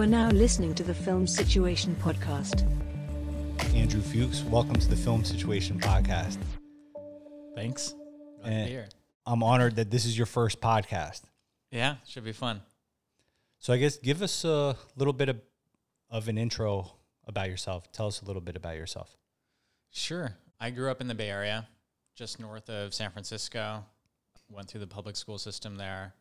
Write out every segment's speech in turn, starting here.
You are now listening to the Film Situation Podcast. Andrew Fuchs. Welcome to the Film Situation Podcast. Thanks. Glad And here. I'm honored that this is your first podcast. Yeah, should be fun. So I guess give us a little bit of, of an intro about yourself. Tell us a little bit about yourself. Sure. I grew up in the Bay Area, just north of San Francisco. Went through the public school system there.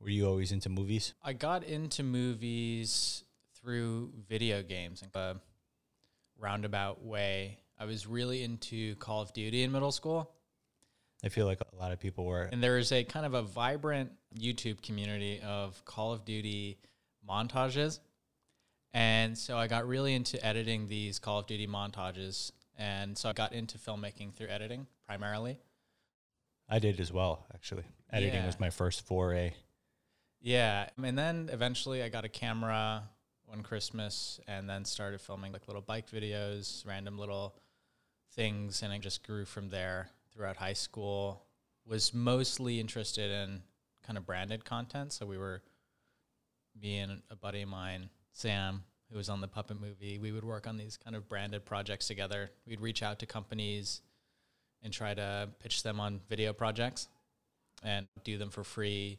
Were you always into movies? I got into movies through video games in a roundabout way. I was really into Call of Duty in middle school. I feel like a lot of people were. And there is a kind of a vibrant YouTube community of Call of Duty montages. And so I got really into editing these Call of Duty montages. And so I got into filmmaking through editing primarily. I did as well, actually. Editing Yeah. was my first foray. Yeah. And then eventually I got a camera one Christmas and then started filming like little bike videos, random little things. And I just grew from there throughout high school. Was mostly interested in kind of branded content. So we were, me and a buddy of mine, Sam, who was on the puppet movie, we would work on these kind of branded projects together. We'd reach out to companies and try to pitch them on video projects and do them for free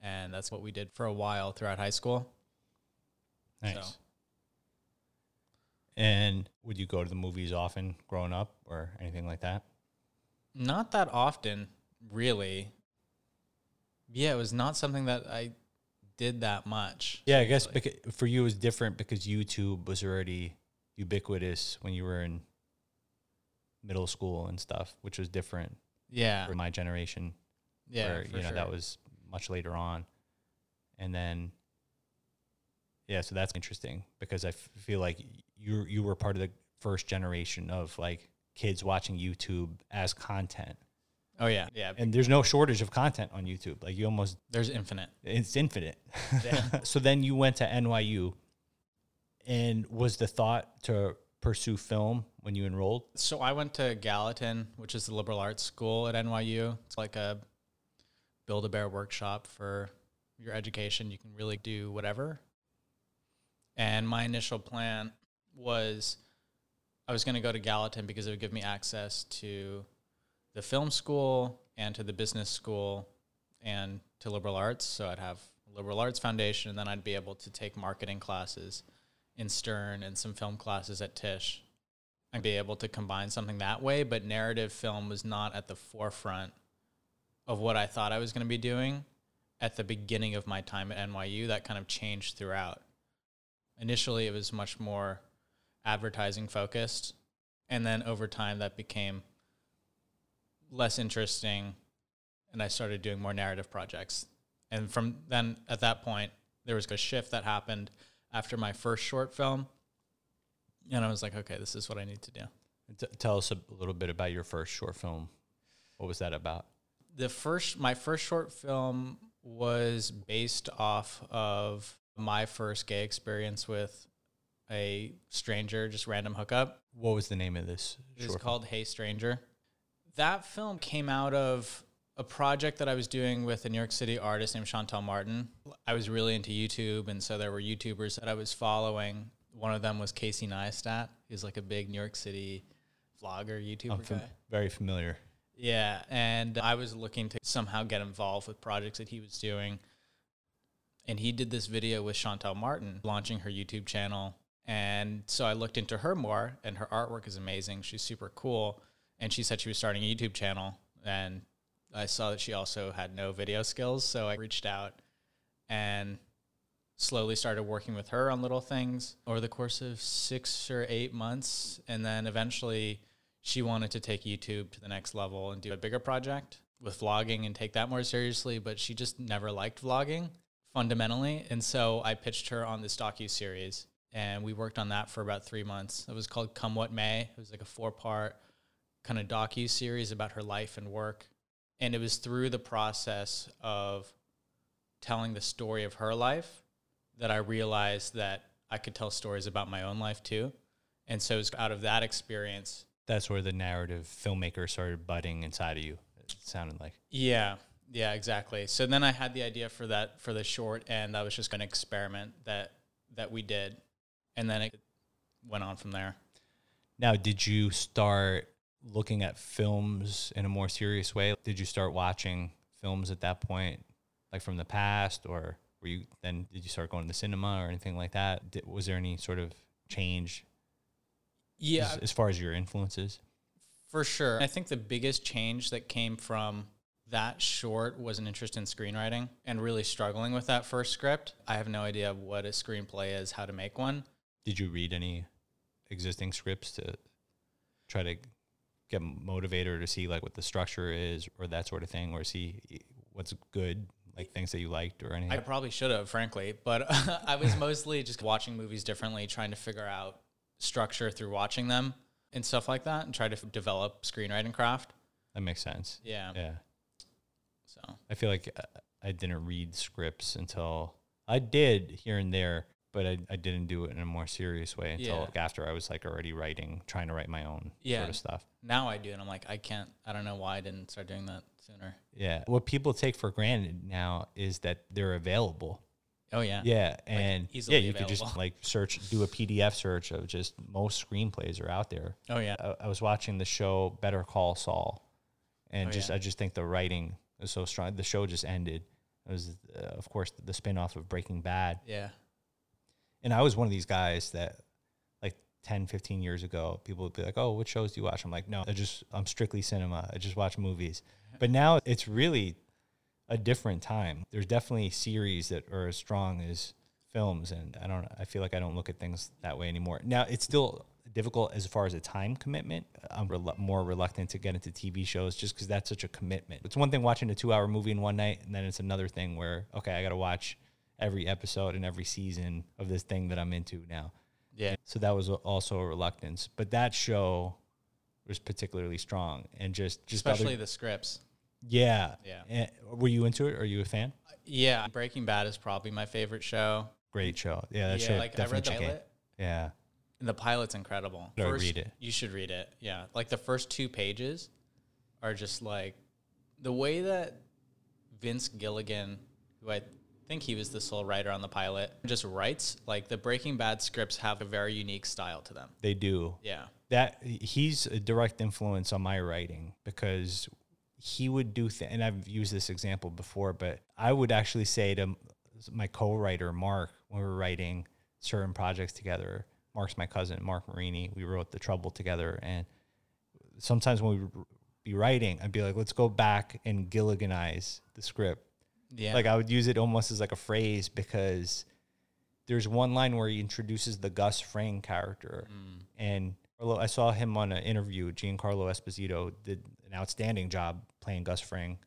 and that's what we did for a while throughout high school. Nice. So- And would you go to the movies often growing up or anything like that? Not that often, really. Yeah, it was not something that I did that much. Yeah, I guess beca- for you it was different because YouTube was already ubiquitous when you were in middle school and stuff, which was different Yeah, for my generation. yeah, where for you know sure. that was much later on, and then yeah, so that's interesting because I f- feel like you you were part of the first generation of like kids watching YouTube as content, Oh yeah, yeah. and there's no shortage of content on YouTube. Like you almost There's infinite. it's infinite. Yeah. so then you went to NYU, and was the thought to pursue film when you enrolled? So I went to Gallatin, which is the liberal arts school at NYU. It's like a build a bear workshop for your education. You can really do whatever. And my initial plan was I was going to go to Gallatin because it would give me access to the film school and to the business school and to liberal arts. So I'd have liberal arts foundation and then I'd be able to take marketing classes in Stern and some film classes at Tisch. I'd be able to combine something that way, but narrative film was not at the forefront of what I thought I was going to be doing at the beginning of my time at NYU. That kind of changed throughout. Initially, it was much more advertising focused, and then over time, that became less interesting, and I started doing more narrative projects. And from then, at that point, there was a shift that happened after my first short film, and I was like, okay, this is what I need to do. T- tell us a little bit about your first short film. What was that about? The first my first short film was based off of my first gay experience with a stranger, just random hookup. What was the name of this? It's short film? called Hey Stranger. That film came out of a project that I was doing with a New York City artist named Shantell Martin. I was really into YouTube, and so there were YouTubers that I was following. One of them was Casey Neistat. He's like a big New York City vlogger, YouTuber I'm fam- guy. very familiar. Yeah, and I was looking to somehow get involved with projects that he was doing. And he did this video with Shantell Martin launching her YouTube channel. And so I looked into her more, and her artwork is amazing. She's super cool. And she said she was starting a YouTube channel. And I saw that she also had no video skills. So I reached out and slowly started working with her on little things over the course of six or eight months. And then eventually she wanted to take YouTube to the next level and do a bigger project with vlogging and take that more seriously, but she just never liked vlogging fundamentally. And so I pitched her on this docu series and we worked on that for about three months. It was called Come What May. It was like a four part kind of docu series about her life and work. And it was through the process of telling the story of her life that I realized that I could tell stories about my own life too. And so it was out of that experience That's where the narrative filmmaker started budding inside of you. It sounded like. Yeah. Yeah, exactly. So then I had the idea for that for the short, and that was just an experiment that that we did, and then it went on from there. Now, did you start looking at films in a more serious way? Did you start watching films at that point, like from the past, or were you then did you start going to the cinema or anything like that? Did, was there any sort of change Yeah, as, as far as your influences? for sure. I think the biggest change that came from that short was an interest in screenwriting and really struggling with that first script. I have no idea what a screenplay is, how to make one. Did you read any existing scripts to try to get motivated or to see like what the structure is or that sort of thing, or see what's good, like things that you liked or anything? I probably should have, frankly, but I was mostly just watching movies differently, trying to figure out structure through watching them and stuff like that, and try to f- develop screenwriting craft. that makes sense. Yeah. Yeah. So I feel like uh, I didn't read scripts until I did here and there, but I, I didn't do it in a more serious way until Yeah. like after I was like already writing, trying to write my own Yeah. sort of stuff. now I do, and I'm like, I can't. I don't know why I didn't start doing that sooner. Yeah. What people take for granted now is that they're available. Oh yeah. Yeah. And yeah, easily you could just like search, do a PDF search of just most screenplays are out there. Oh yeah. I, I was watching the show Better Call Saul, and Oh, just yeah. I just think the writing is so strong. The show just ended. It was, uh, of course, the spinoff of Breaking Bad. Yeah. And I was one of these guys that like 10, 15 years ago, people would be like, oh, what shows do you watch? I'm like, no, I just, I'm strictly cinema. I just watch movies. But now it's really a different time. There's definitely series that are as strong as films. And I don't, I feel like I don't look at things that way anymore. Now it's still difficult as far as a time commitment. I'm more reluctant to get into TV shows just because that's such a commitment. It's one thing watching a two hour movie in one night, and then it's another thing where, okay, I got to watch every episode and every season of this thing that I'm into now. Yeah. So that was also a reluctance. But that show was particularly strong and just, just other- Especially the scripts. Yeah. Yeah. And were you into it? Are you a fan? Yeah. Breaking Bad is probably my favorite show. Great show. Yeah, that yeah. show Like I definitely read the pilot. Yeah. And the pilot's incredible. Should I read it? You should read it. Yeah. Like the first two pages are just like the way that Vince Gilligan, who I think he was the sole writer on the pilot, just writes, like the Breaking Bad scripts have a very unique style to them. They do. Yeah. that he's a direct influence on my writing because he would do th- and I've used this example before, but I would actually say to my co-writer Mark when we were writing certain projects together. Mark's my cousin, Mark Marini. We wrote The Trouble together, and sometimes when we would be writing, I'd be like, "Let's go back and Gilliganize the script." Yeah. Like I would use it almost as like a phrase because there's one line where he introduces the Gus Fring character, Mm. and I saw him on an interview. Giancarlo Esposito did an outstanding job playing Gus Fring,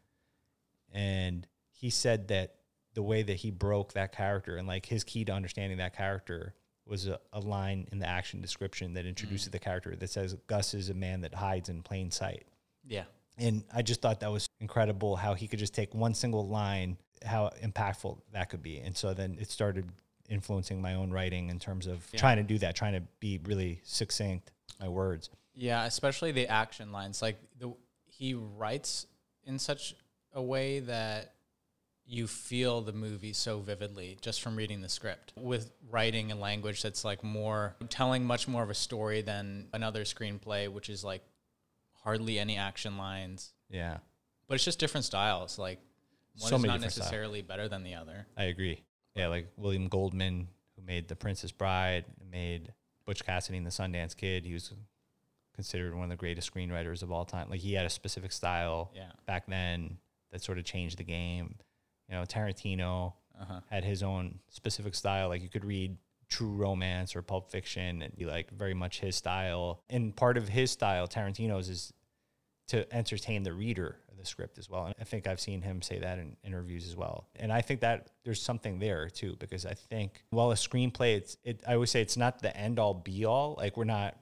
and he said that the way that he broke that character and like his key to understanding that character was a, a line in the action description that introduces mm. the character that says Gus is a man that hides in plain sight. yeah. And I just thought that was incredible how he could just take one single line, how impactful that could be. And so then it started influencing my own writing in terms of Yeah. trying to do that, trying to be really succinct, my words. Yeah, especially the action lines. Like the he writes in such a way that you feel the movie so vividly just from reading the script. With writing and language that's like more telling much more of a story than another screenplay, which is like hardly any action lines. Yeah, But it's just different styles. Like one So is not necessarily better than the other. I agree. Yeah, like William Goldman, who made The Princess Bride, made Butch Cassidy and the Sundance Kid. He was considered one of the greatest screenwriters of all time. Like he had a specific style Yeah. back then that sort of changed the game. You know, Tarantino Uh-huh. had his own specific style. Like you could read True Romance or Pulp Fiction and be like very much his style. And part of his style, Tarantino's, is to entertain the reader of the script as well. And I think I've seen him say that in interviews as well. And I think that there's something there too, because I think while a screenplay, it's it. I always say it's not the end all be all. Like we're not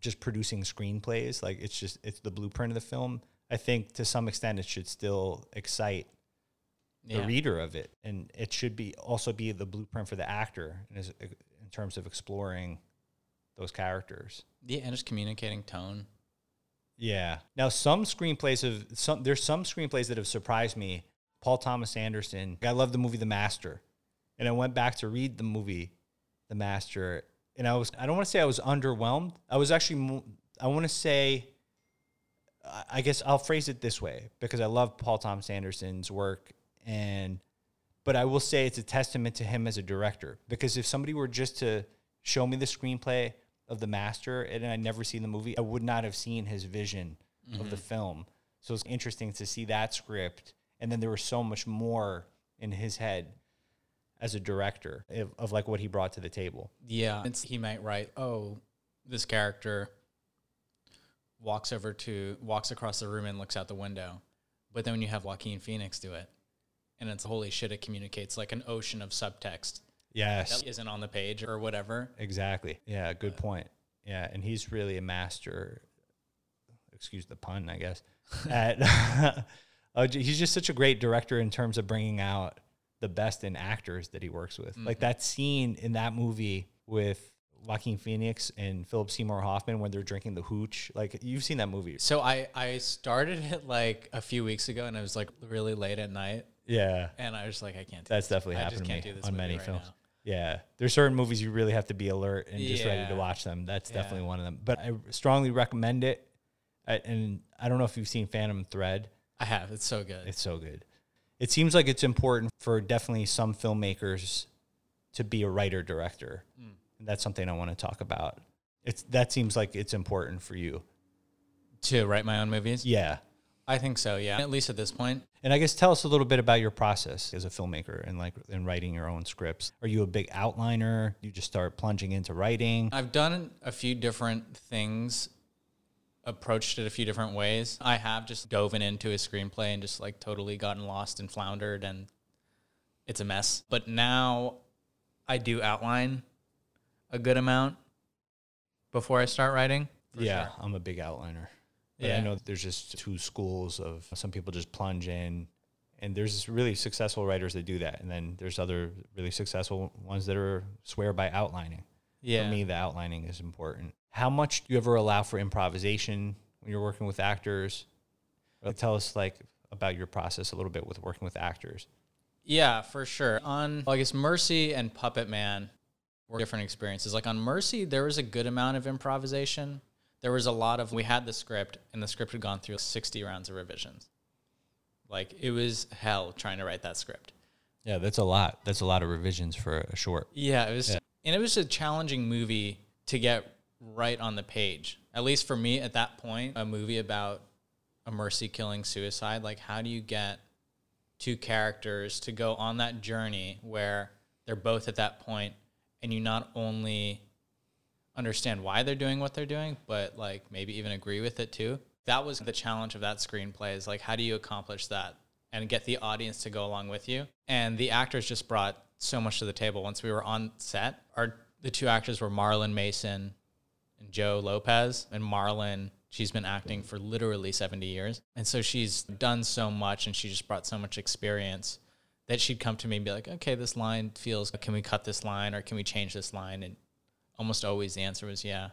just producing screenplays. Like it's just it's the blueprint of the film. I think to some extent it should still excite the Yeah. reader of it, and it should be also be the blueprint for the actor in, his- in terms of exploring those characters. Yeah, and just communicating tone. Yeah. Now some screenplays have some there's some screenplays that have surprised me. Paul Thomas Anderson. I love the movie The Master. And I went back to read the movie The Master and I was I don't want to say I was underwhelmed. I was actually I want to say I- guess I'll phrase it this way because I love Paul Thomas Anderson's work and but I will say it's a testament to him as a director because if somebody were just to show me the screenplay of The Master and I'd never seen the movie, I would not have seen his vision of the mm-hmm. film. So it's interesting to see that script and then there was so much more in his head as a director of, of like what he brought to the table. Yeah, it's, he might write, "Oh, this character walks over to walks across the room and looks out the window," but then when you have Joaquin Phoenix do it, and it's holy shit, it communicates like an ocean of subtext Yes. that isn't on the page or whatever. Exactly. Yeah, good point. Yeah, and he's really a master. Excuse the pun, I guess. At uh, he's just such a great director in terms of bringing out the best in actors that he works with. Like mm-hmm. that scene in that movie with Joaquin Phoenix and Philip Seymour Hoffman when they're drinking the hooch. Like you've seen that movie. So I I started it like a few weeks ago, and it was like really late at night, Yeah, and I was like, I can't. Do that's this. definitely I happened to me can't do this on many right films. now. Yeah, there's certain movies you really have to be alert and just ready to watch them. That's Yeah. definitely one of them. But I strongly recommend it. I, and I don't know if you've seen Phantom Thread. I have. It's so good. It's so good. It seems like it's important for definitely some filmmakers to be a writer director. Hmm. And that's something I want to talk about. It's that seems like it's important for you. to write my own movies. Yeah. I think so. Yeah, at least at this point. And I guess tell us a little bit about your process as a filmmaker and like in writing your own scripts. Are you a big outliner? You just start plunging into writing? I've done a few different things, approached it a few different ways. I have just dove into a screenplay and just like totally gotten lost and floundered, and it's a mess. But now I do outline a good amount before I start writing. yeah, sure. I'm a big outliner. But I know there's just two schools of some people just plunge in, and there's really successful writers that do that, and then there's other really successful ones that are swear by outlining. Yeah. For me, the outlining is important. How much do you ever allow for improvisation when you're working with actors? Or tell us like about your process a little bit with working with actors. Yeah, for sure. On well, I guess Mercy and Puppet Man were different experiences. Like on Mercy, there was a good amount of improvisation. There was a lot of we had the script and the script had gone through 60 rounds of revisions. Like it was hell trying to write that script. Yeah, that's a lot. That's a lot of revisions for a short. Yeah, it was Yeah. And it was a challenging movie to get right on the page. At least for me at that point, a movie about a mercy killing suicide, like how do you get two characters to go on that journey where they're both at that point and you not only understand why they're doing what they're doing, but like maybe even agree with it too. That was the challenge of that screenplay is like how do you accomplish that and get the audience to go along with you? And the actors just brought so much to the table once we were on set. Our the two actors were Marlon Mason and Joe Lopez. And Marlon, she's been acting for literally 70 years. And so she's done so much and she just brought so much experience that she'd come to me and be like, okay, this line feels, can we cut this line or can we change this line? And almost always the answer was yeah.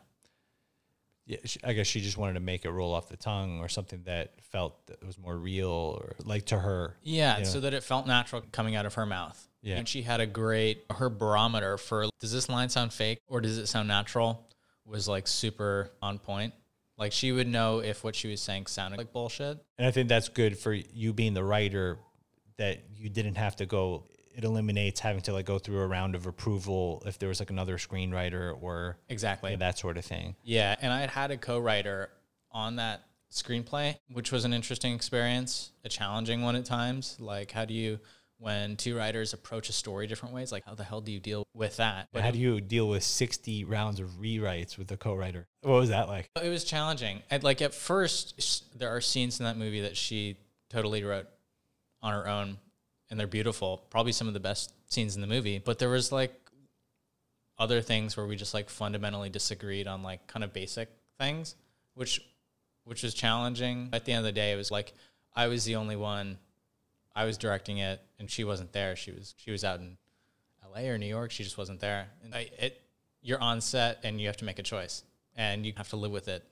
Yeah, I guess she just wanted to make it roll off the tongue or something that felt that was more real or like to her. Yeah, Yeah. so that it felt natural coming out of her mouth. Yeah. And she had a great, her barometer for does this line sound fake or does it sound natural was like super on point. Like she would know if what she was saying sounded like bullshit. And I think that's good for you being the writer that you didn't have to go it eliminates having to like go through a round of approval if there was like another screenwriter or Exactly. you know, that sort of thing. Yeah, and I had had a co-writer on that screenplay, which was an interesting experience, a challenging one at times. Like, how do you, when two writers approach a story different ways, like how the hell do you deal with that? But how do you deal with 60 rounds of rewrites with a co-writer? What was that like? It was challenging. And like at first, there are scenes in that movie that she totally wrote on her own, and they're beautiful. Probably some of the best scenes in the movie. But there was like other things where we just like fundamentally disagreed on like kind of basic things, which which was challenging. At the end of the day, it was like I was the only one. I was directing it, and she wasn't there. She was she was out in L.A. or New York. She just wasn't there. And I, it, you're on set, and you have to make a choice, and you have to live with it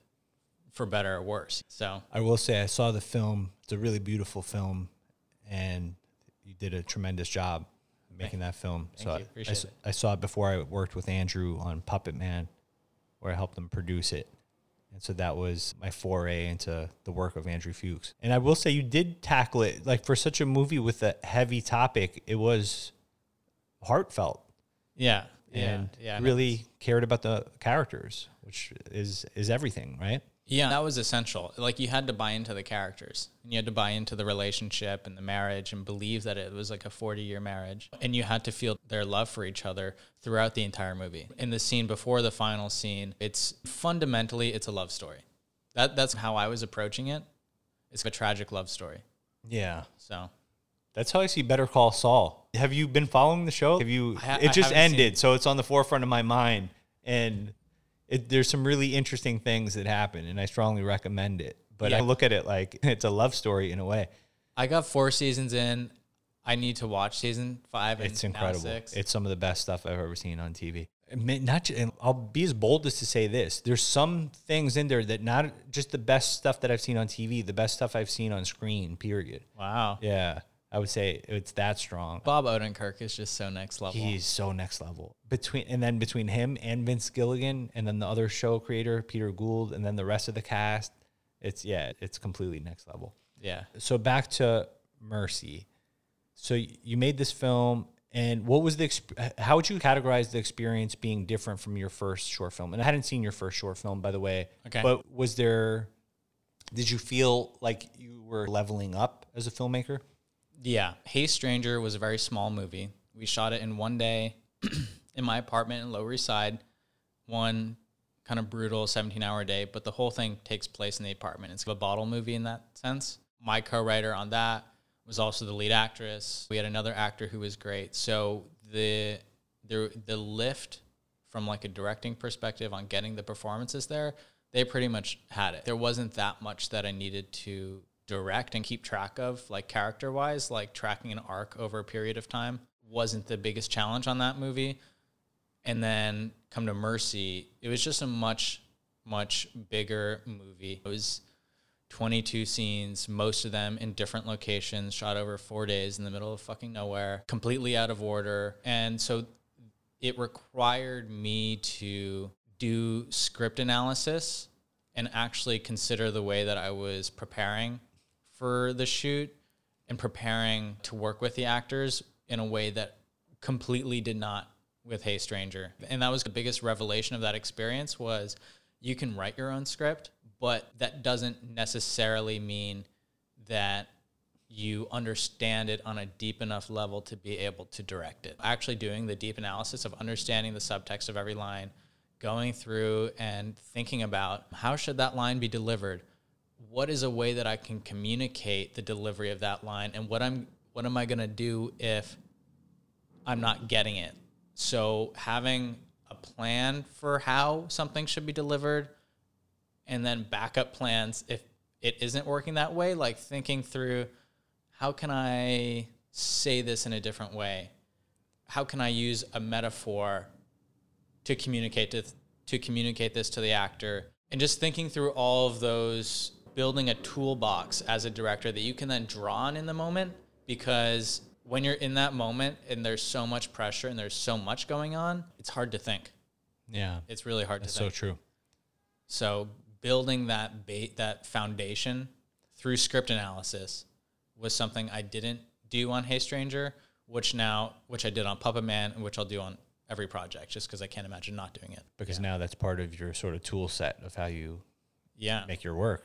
for better or worse. So I will say I saw the film. It's a really beautiful film, and you did a tremendous job making that film. Thank so. I- I, Appreciate s- it. I saw it before I worked with Andrew on Puppet Man, where I helped him produce it. And so that was my foray into the work of Andrew Fuchs. And I will say you did tackle it like for such a movie with a heavy topic, it was heartfelt yeah, and yeah, yeah, really cared about the characters, which is is everything, right? Yeah, that was essential. Like you had to buy into the characters, and you had to buy into the relationship and the marriage, and believe that it was like a forty-year marriage, and you had to feel their love for each other throughout the entire movie. In the scene before the final scene, it's fundamentally it's a love story. That that's how I was approaching it. It's a tragic love story. Yeah. So That's how I see Better Call Saul. Have you been following the show? Have you? Ha- it just ended, it. so it's on the forefront of my mind, and it, there's some really interesting things that happen, and I strongly recommend it. But I look at it like it's a love story in a way. I got four seasons in. I need to watch season five. And It's incredible. It's some of the best stuff I've ever seen on TV. Not, and I'll be as bold as to say this: there's some things in there that not just the best stuff that I've seen on TV, the best stuff I've seen on screen. Period. wow. Yeah, I would say it's that strong. Bob Odenkirk is just so next level. He's so next level. Between and then between him and Vince Gilligan, and then the other show creator Peter Gould, and then the rest of the cast, it's yeah, it's completely next level. yeah. So back to Mercy. So you made this film, and what was the? How would you categorize the experience being different from your first short film? And I hadn't seen your first short film, by the way. Okay. But was there? Did you feel like you were leveling up as a filmmaker? Yeah. Hey Stranger was a very small movie. We shot it in one day in my apartment in Lower East Side, one kind of brutal 17 hour day, but the whole thing takes place in the apartment. It's a bottle movie in that sense. My co writer on that was also the lead actress. We had another actor who was great. So the the the lift from like a directing perspective on getting the performances there, they pretty much had it. There wasn't that much that I needed to direct and keep track of, like character wise, like tracking an arc over a period of time wasn't the biggest challenge on that movie. And then come to Mercy, it was just a much, much bigger movie. It was 22 scenes, most of them in different locations, shot over four days in the middle of fucking nowhere, completely out of order. And so it required me to do script analysis and actually consider the way that I was preparing for the shoot and preparing to work with the actors in a way that completely did not with Hey Stranger. And that was the biggest revelation of that experience was you can write your own script, but that doesn't necessarily mean that you understand it on a deep enough level to be able to direct it. Actually doing the deep analysis of understanding the subtext of every line, going through and thinking about how should that line be delivered? What is a way that I can communicate the delivery of that line and what I'm what am I going to do if I'm not getting it? So having a plan for how something should be delivered and then backup plans if it isn't working that way, like thinking through how can I say this in a different way? How can I use a metaphor to communicate to to communicate this to the actor? And just thinking through all of those, building a toolbox as a director that you can then draw on in the moment because when you're in that moment and there's so much pressure and there's so much going on, it's hard to think. Yeah, It's really hard that's to so true. So building that bait that foundation through script analysis was something I didn't do on Hey Stranger, which now which I did on Puppet Man and which I'll do on every project just because I can't imagine not doing it. Because now that's part of your sort of tool set of how you Yeah. make your work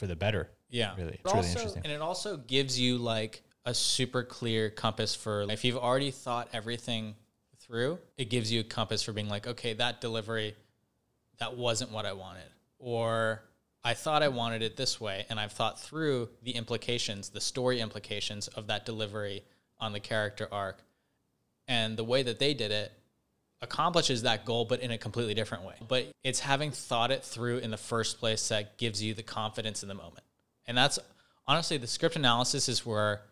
for the better. Yeah. Really, It it's really also- interesting. And it also gives you like a super clear compass for if you've already thought everything through, it gives you a compass for being like, okay, that delivery, that wasn't what I wanted. Or I thought I wanted it this way, and I've thought through the implications, the story implications of that delivery on the character arc. And the way that they did it accomplishes that goal, but in a completely different way. But it's having thought it through in the first place that gives you the confidence in the moment. And that's honestly the script analysis is where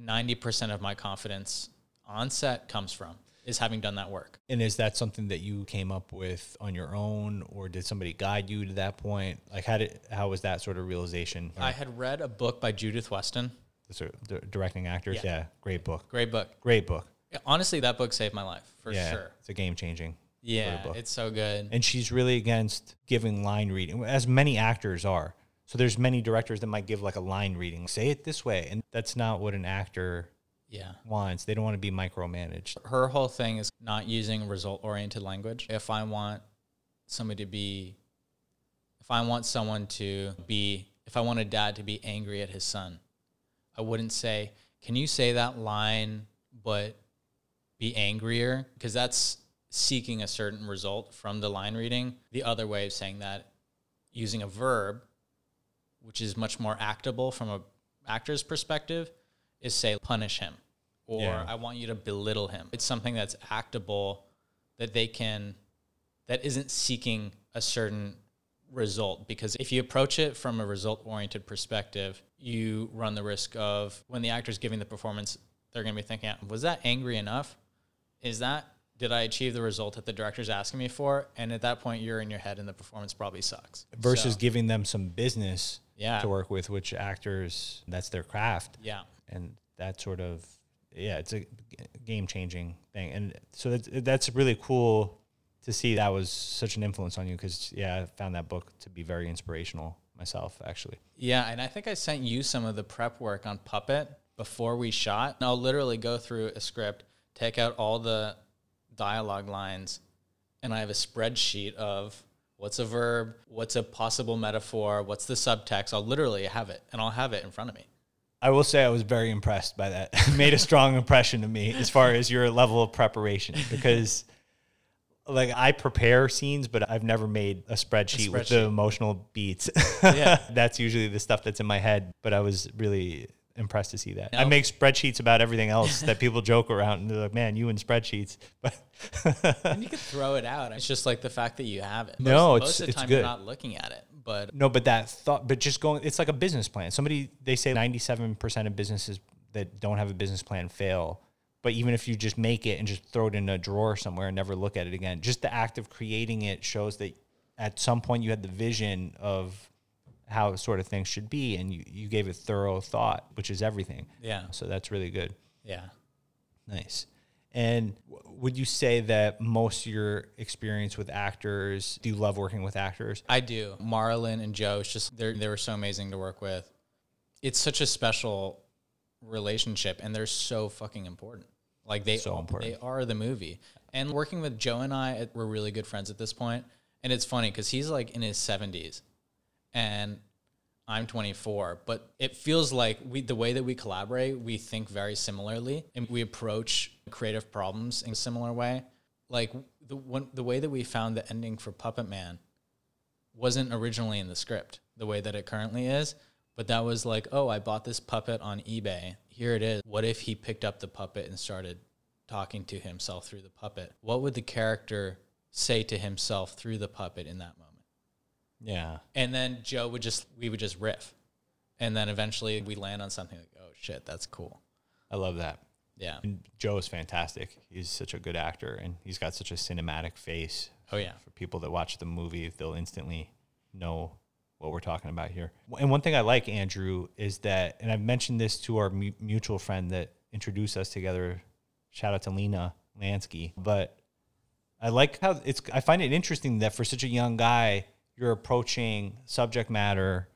90% of my confidence on set comes from. is having done that work. And is that something that you came up with on your own, or did somebody guide you to that point? Like, how did how was that sort of realization? I had read a book by Judith Weston. The sort of directing actors, Yeah. yeah. great book, Great book. great book. Honestly, that book saved my life for yeah, sure. it's a game changing. Yeah, book. it's so good. and she's really against giving line reading as many actors are so there's many directors that might give like a line reading say it this way and that's not what an actor yeah. wants they don't want to be micromanaged Her whole thing is not using result oriented language. If I want somebody to be, if I want someone to be, if I want a dad to be angry at his son, I wouldn't say, can you say that line, but be angrier? Because that's seeking a certain result from the line reading. The other way of saying that, using a verb, which is much more actable from a actor's perspective, is say punish him, or Yeah. I want you to belittle him. It's something that's actable that they can, that isn't seeking a certain result because if you approach it from a result oriented perspective, you run the risk of when the actor's giving the performance, they're going to be thinking, was that angry enough? Is that, did I achieve the result that the director's asking me for? And at that point, you're in your head and the performance probably sucks. versus So, giving them some business Yeah. to work with which actors that's their craft yeah. and that sort of yeah it's a game changing thing and so that's, that's really cool to see that was such an influence on you because yeah i found that book to be very inspirational myself actually Yeah, and I think I sent you some of the prep work on Puppet before we shot. And I'll literally go through a script, take out all the dialogue lines, and I have a spreadsheet of what's a verb, what's a possible metaphor, what's the subtext. I'll literally have it, and I'll have it in front of me. I will say I was very impressed by that. It made a strong impression to me as far as your level of preparation because like I prepare scenes, but I've never made a spreadsheet, with the emotional beats. Yeah. that's usually the stuff that's in my head, but I was really impressed to see that. I make spreadsheets about everything else that people joke around and they're like, "Man, you and spreadsheets." But And you could throw it out. It's just like the fact that you have it. Most, No, most it's- of the it's time good. you're not looking at it. But No, but that thought, but just going, it's like a business plan. Somebody, they say 97% of businesses that don't have a business plan fail. But even if you just make it and just throw it in a drawer somewhere and never look at it again, just the act of creating it shows that at some point you had the vision of how sort of things should be and you, you gave it thorough thought, which is everything. yeah, So that's really good. yeah. Nice. And would you say that most of your experience with actors, do you love working with actors? I do. Marlon and Joe, it's just they they were so amazing to work with. It's such a special relationship, and they're so fucking important. Like they So important. they are the movie. And working with Joe and I, we're really good friends at this point. And it's funny because he's like in his seventies, and I'm 24. But it feels like we the way that we collaborate, we think very similarly, and we approach creative problems in a similar way. Like the one, the way that we found the ending for Puppet Man wasn't originally in the script the way that it currently is, but that was like, oh, I bought this puppet on eBay. Here it is. What if he picked up the puppet and started talking to himself through the puppet? What would the character say to himself through the puppet in that moment? Yeah. And then Joe would just, we would just riff. And then eventually we land on something like, oh shit, that's cool. I love that. Yeah. And Joe is fantastic. He's such a good actor and he's got such a cinematic face. Oh, yeah. For people that watch the movie, they'll instantly know what we're talking about here. And one thing I like, Andrew, is that, and I've mentioned this to our mu- mutual friend that introduced us together. Shout out to Lena Lansky. But I like how it's, I find it interesting that for such a young guy, you're approaching subject matter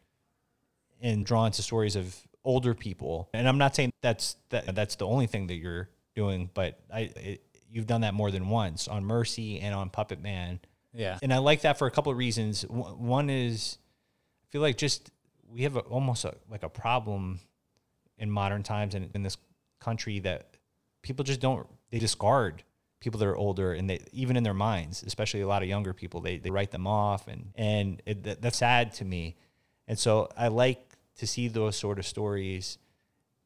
and drawn to stories of older people. And I'm not saying that's that that's the only thing that you're doing, but I it, you've done that more than once on Mercy and on Puppet Man. Yeah. And I like that for a couple of reasons. W- One is I feel like just we have a, almost a, like a problem in modern times and in this country that people just don't they discard people that are older and they even in their minds especially a lot of younger people they, they write them off and and it, that, that's sad to me and so i like to see those sort of stories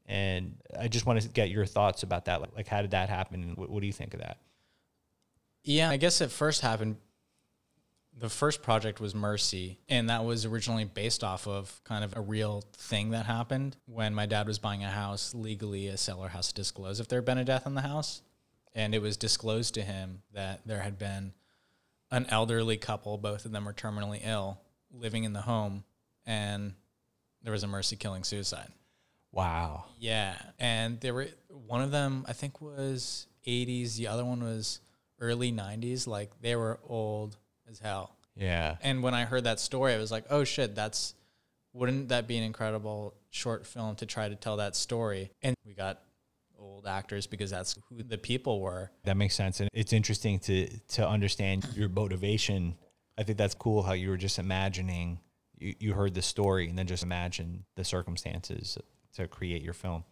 and i just want to get your thoughts about that like, like how did that happen what, what do you think of that Yeah, I guess it first happened. The first project was Mercy, and that was originally based off of kind of a real thing that happened when my dad was buying a house. Legally, a seller has to disclose if there had been a death in the house. And it was disclosed to him that there had been an elderly couple, both of them were terminally ill, living in the home, and there was a mercy killing suicide. Wow. Yeah, and they were one of them I think was 80s, the other one was early 90s, like they were old as hell. Yeah. And when I heard that story, I was like, "Oh shit, that's wouldn't that be an incredible short film to try to tell that story?" And we got old actors because that's who the people were. That makes sense, and it's interesting to to understand your motivation. I think that's cool how you were just imagining. You, you heard the story and then just imagine the circumstances to create your film.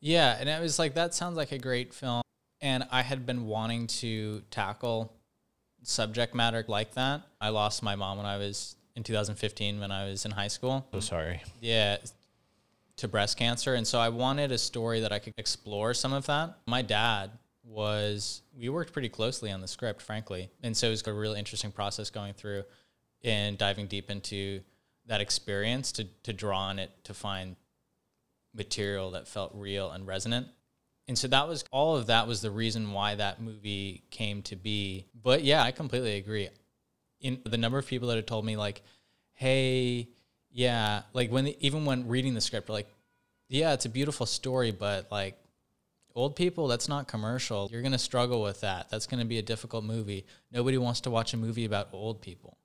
Yeah, and it was like that sounds like a great film and I had been wanting to tackle subject matter like that. I lost my mom when I was in 2015 when I was in high school. So sorry. Yeah, to breast cancer. And so I wanted a story that I could explore some of that. My dad was, we worked pretty closely on the script, frankly. And so it was a really interesting process going through and diving deep into that experience to, to draw on it to find material that felt real and resonant. And so that was all of that was the reason why that movie came to be. But yeah, I completely agree. In the number of people that had told me like, "Hey, yeah, like when the, even when reading the script, like, yeah, it's a beautiful story, but like old people, that's not commercial. You're to struggle with that. That's to be a difficult movie. Nobody wants to watch a movie about old people.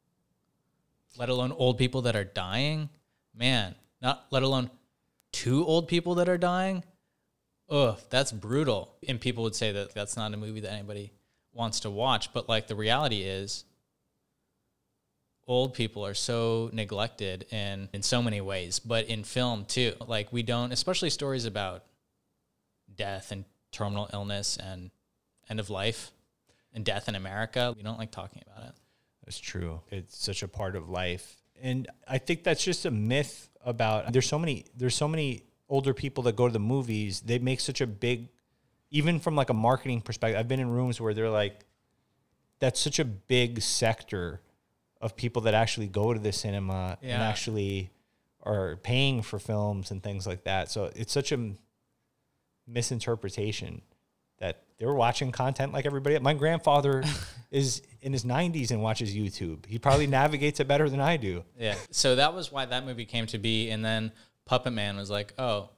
Let alone old people that are dying. Man, not let alone two old people that are dying ugh, that's brutal. And people would say that that's not a movie that anybody wants to watch. But like the reality is, old people are so neglected in in so many ways, but in film too. Like we don't, especially stories about death and terminal illness and end of life and death in America. We don't like talking about it. That's true. It's such a part of life. And I think that's just a myth about there's so many there's so many older people that go to the movies, they make such a big, even from like a marketing perspective. I've been in rooms where they're like, that's such a big sector of people that actually go to the cinema Yeah. and actually are paying for films and things like that. So it's such a misinterpretation that they were watching content like everybody. My grandfather is in his 90s and watches YouTube. He probably navigates it better than I do. Yeah. So that was why that movie came to be. And then Puppet Man was like, oh,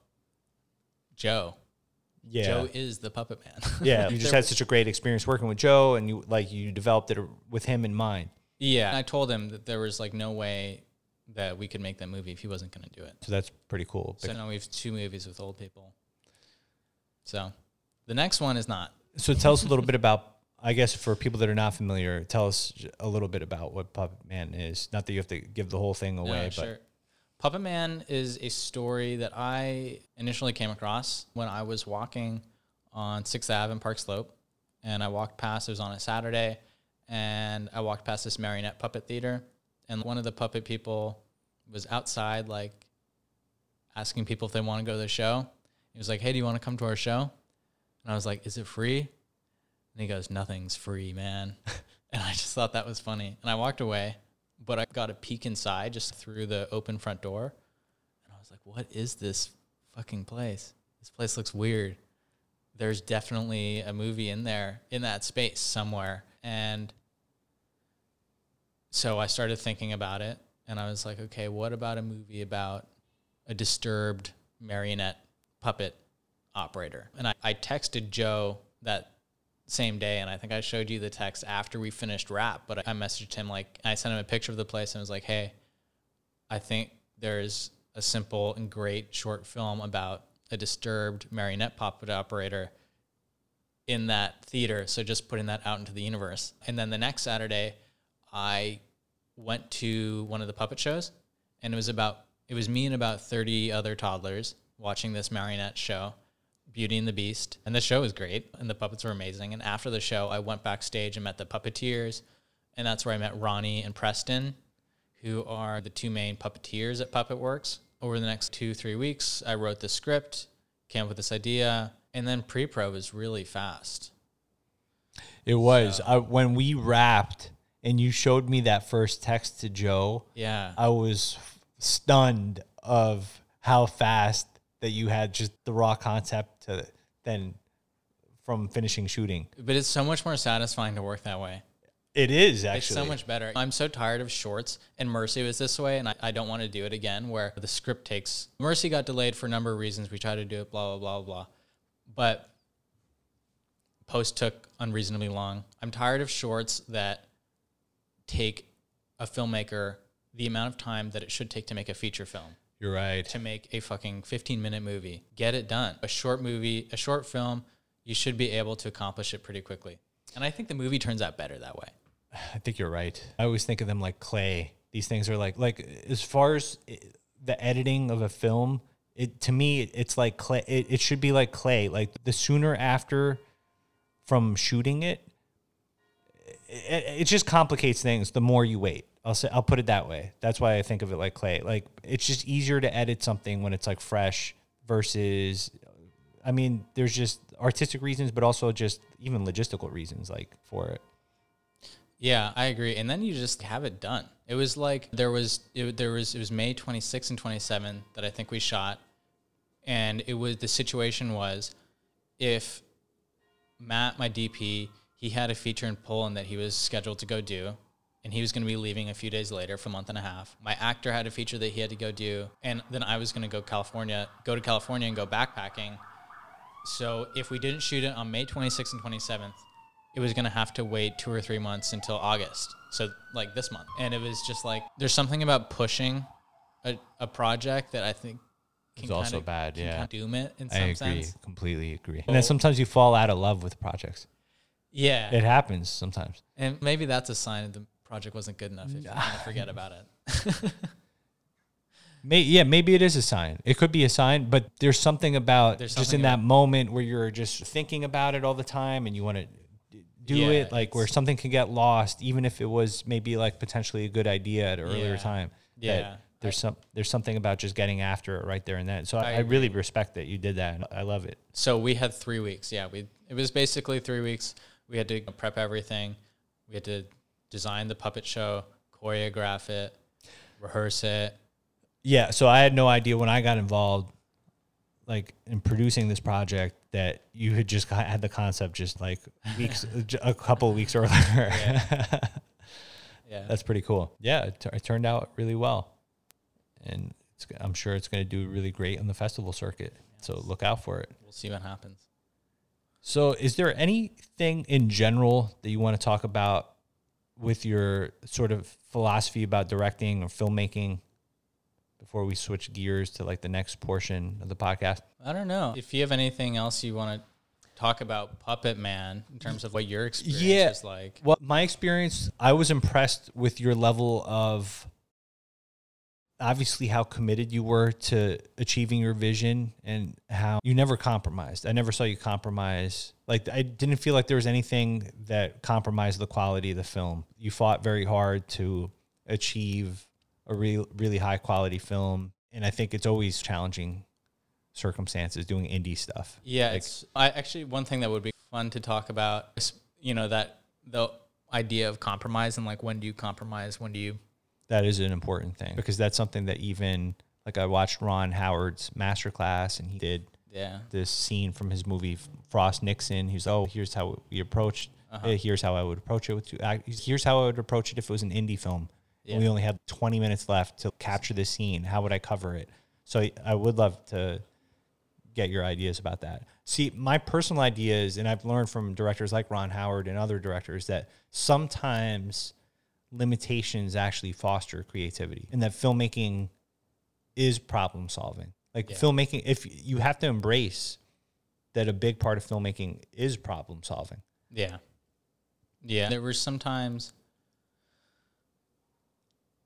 Joe. Yeah. Joe is the Puppet Man. Yeah, you just had such a great experience working with Joe, and you like you developed it with him in mind. Yeah. And I told him that there was like no way that we could make that movie if he wasn't going to do it. So that's pretty cool. So now we have two movies with old people. So the next one is not. So tell us a little bit about, I guess, for people that are not familiar, tell us a little bit about what Puppet Man is. Not that you have to give the whole thing away, No, but sure. Puppet Man is a story that I initially came across when I was walking on Sixth Ave in Park Slope, and I walked past. It was on a Saturday, and I walked past this marionette puppet theater, and one of the puppet people was outside, like asking people if they want to go to the show. He was like, "Hey, do you want to come to our show?" And I was like, "Is it free?" And he goes, "Nothing's free, man." and I just thought that was funny, and I walked away but I got a peek inside just through the open front door. And I was like, what is this fucking place? This place looks weird. There's definitely a movie in there, in that space somewhere. And so I started thinking about it. And I was like, okay, what about a movie about a disturbed marionette puppet operator? And I, I texted Joe that same day and I think I showed you the text after we finished rap, but I messaged him like I sent him a picture of the place and was like, "Hey, I think there's a simple and great short film about a disturbed marionette puppet operator in that theater, so just putting that out into the universe." And then the next Saturday, I went to one of the puppet shows and it was about it was me and about 30 other toddlers watching this marionette show Beauty and the Beast. And the show was great and the puppets were amazing. And after the show, I went backstage and met the puppeteers. And that's where I met Ronnie and Preston, who are the two main puppeteers at Puppet Works. Over the next two, three weeks, I wrote the script, came up with this idea, and then pre pro was really fast. it was I, when we wrapped and you showed me that first text to Joe. Yeah. I was stunned of how fast that you had just the raw concept to then from finishing shooting. But it's so much more satisfying to work that way. It is actually. It's so much better. I'm so tired of shorts, and Mercy was this way, and I, I don't want to do it again. Where the script takes Mercy got delayed for a number of reasons. We tried to do it, blah blah blah blah, but post took unreasonably long. I'm tired of shorts that take a filmmaker the amount of time that it should take to make a feature film You're right. to make a fucking 15 minute movie. Get it done. A short movie, a short film, you should be able to accomplish it pretty quickly. And I think the movie turns out better that way. I think you're right. I always think of them like clay. These things are like like as far as eh, the editing of a film, it to me it's like clay. It, it should be like clay. Like the sooner after from shooting it, it, it just complicates things. The more you wait, I'll say I'll put it that way. That's why I think of it like clay. Like it's just easier to edit something when it's like fresh versus. I mean, there's just artistic reasons, but also just even logistical reasons like for it. Yeah, I agree. And then you just have it done. It was like there was it, there was it was May 26 and 27 that I think we shot, and it was the situation was if Matt, my DP, he had a feature in Poland that he was scheduled to go do, and he was going to be leaving a few days later for a month and a half. My actor had a feature that he had to go do, and then I was going to go California, go to California and go backpacking. So if we didn't shoot it on May 26th and 27th, it was going to have to wait two or three months until August. So like this month. And it was just like, there's something about pushing a, a project that I think It's also bad, can yeah. doom it in some I agree, sense. completely agree. And then sometimes you fall out of love with projects. Yeah. It happens sometimes. and maybe that's a sign that the project wasn't good enough if you kind of forget about it. May, yeah, maybe it is a sign. It could be a sign, but there's something about There's just something in that moment where you're just thinking about it all the time and you want to do Yeah, it, like where something can get lost, even if it was maybe like potentially a good idea at an earlier time. Yeah. there's some there's something about just getting after it right there and then. So I, I I really respect that you did that. And I love it. So we had three weeks. Yeah, we it was basically three weeks. We had to prep everything. We had to design the puppet show, choreograph it, rehearse it. Yeah, so I had no idea when I got involved, like in producing this project, that you had just got, had the concept just like weeks, a couple of weeks earlier. Yeah, That's pretty cool. Yeah, it, t- it turned out really well, and I'm sure it's going to do really great on the festival circuit. So look out for it. we'll see what happens. So, is there anything in general that you want to talk about with your sort of philosophy about directing or filmmaking before we switch gears to like the next portion of the podcast? I don't know if you have anything else you want to talk about Puppet Man in terms of what your experience Yeah. is like. Well, my experience, I was impressed with your level of obviously how committed you were to achieving your vision and how you never compromised. I never saw you compromise. Like I didn't feel like there was anything that compromised the quality of the film. You fought very hard to achieve a real really high quality film and I think it's always challenging circumstances doing indie stuff. Yeah, Like- it's I actually one thing that would be fun to talk about is you know that the idea of compromise and like when do you compromise, when do you That is an important thing because that's something that even like I watched Ron Howard's masterclass and he did yeah this scene from his movie Frost Nixon. He was, oh, here's how we approached. Uh-huh. Here's how I would approach it with. Two, here's how I would approach it if it was an indie film. And we only had 20 minutes left to capture this scene. How would I cover it? So I- I would love to get your ideas about that. See, my personal idea is, and I've learned from directors like Ron Howard and other directors that sometimes limitations actually foster creativity and that filmmaking is problem solving. Like Yeah. filmmaking, if you have to embrace that a big part of filmmaking is problem solving. Yeah. Yeah. There were sometimes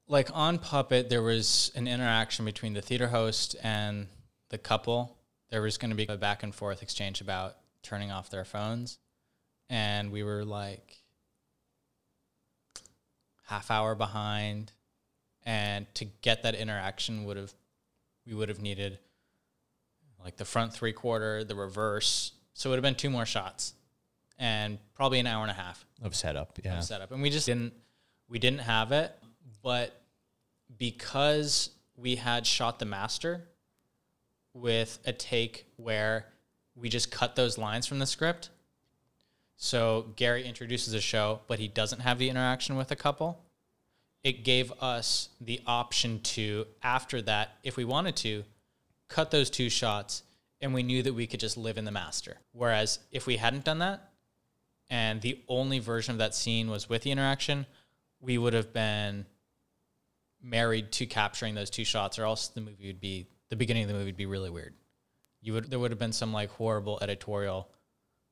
like on Puppet there was an interaction between the theater host and the couple. There was going to be a back and forth exchange about turning off their phones and we were like half hour behind and to get that interaction would have we would have needed like the front three quarter, the reverse. So it would have been two more shots and probably an hour and a half Of setup, yeah. of setup. And we just didn't we didn't have it, but because we had shot the master with a take where we just cut those lines from the script So Gary introduces a show, but he doesn't have the interaction with a couple. It gave us the option to, after that, if we wanted to, cut those two shots and we knew that we could just live in the master. Whereas if we hadn't done that and the only version of that scene was with the interaction, we would have been married to capturing those two shots or else the movie would be the beginning of the movie would be really weird. You would there would have been some like horrible editorial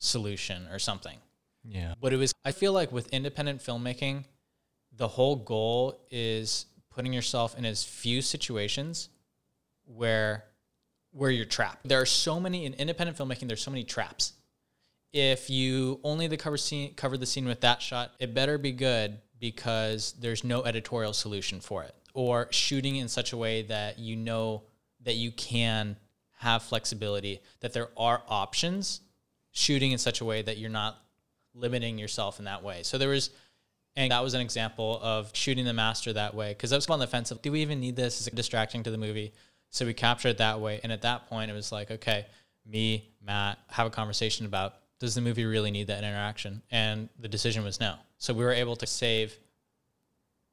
solution or something. Yeah. But it was I feel like with independent filmmaking, the whole goal is putting yourself in as few situations where where you're trapped. There are so many in independent filmmaking, there's so many traps. If you only the cover scene cover the scene with that shot, it better be good because there's no editorial solution for it. Or shooting in such a way that you know that you can have flexibility, that there are options, shooting in such a way that you're not limiting yourself in that way. So there was and that was an example of shooting the master that way because I was on the fence of do we even need this? Is it distracting to the movie? So we captured it that way. And at that point, it was like, okay, me, Matt, have a conversation about does the movie really need that interaction? And the decision was no. So we were able to save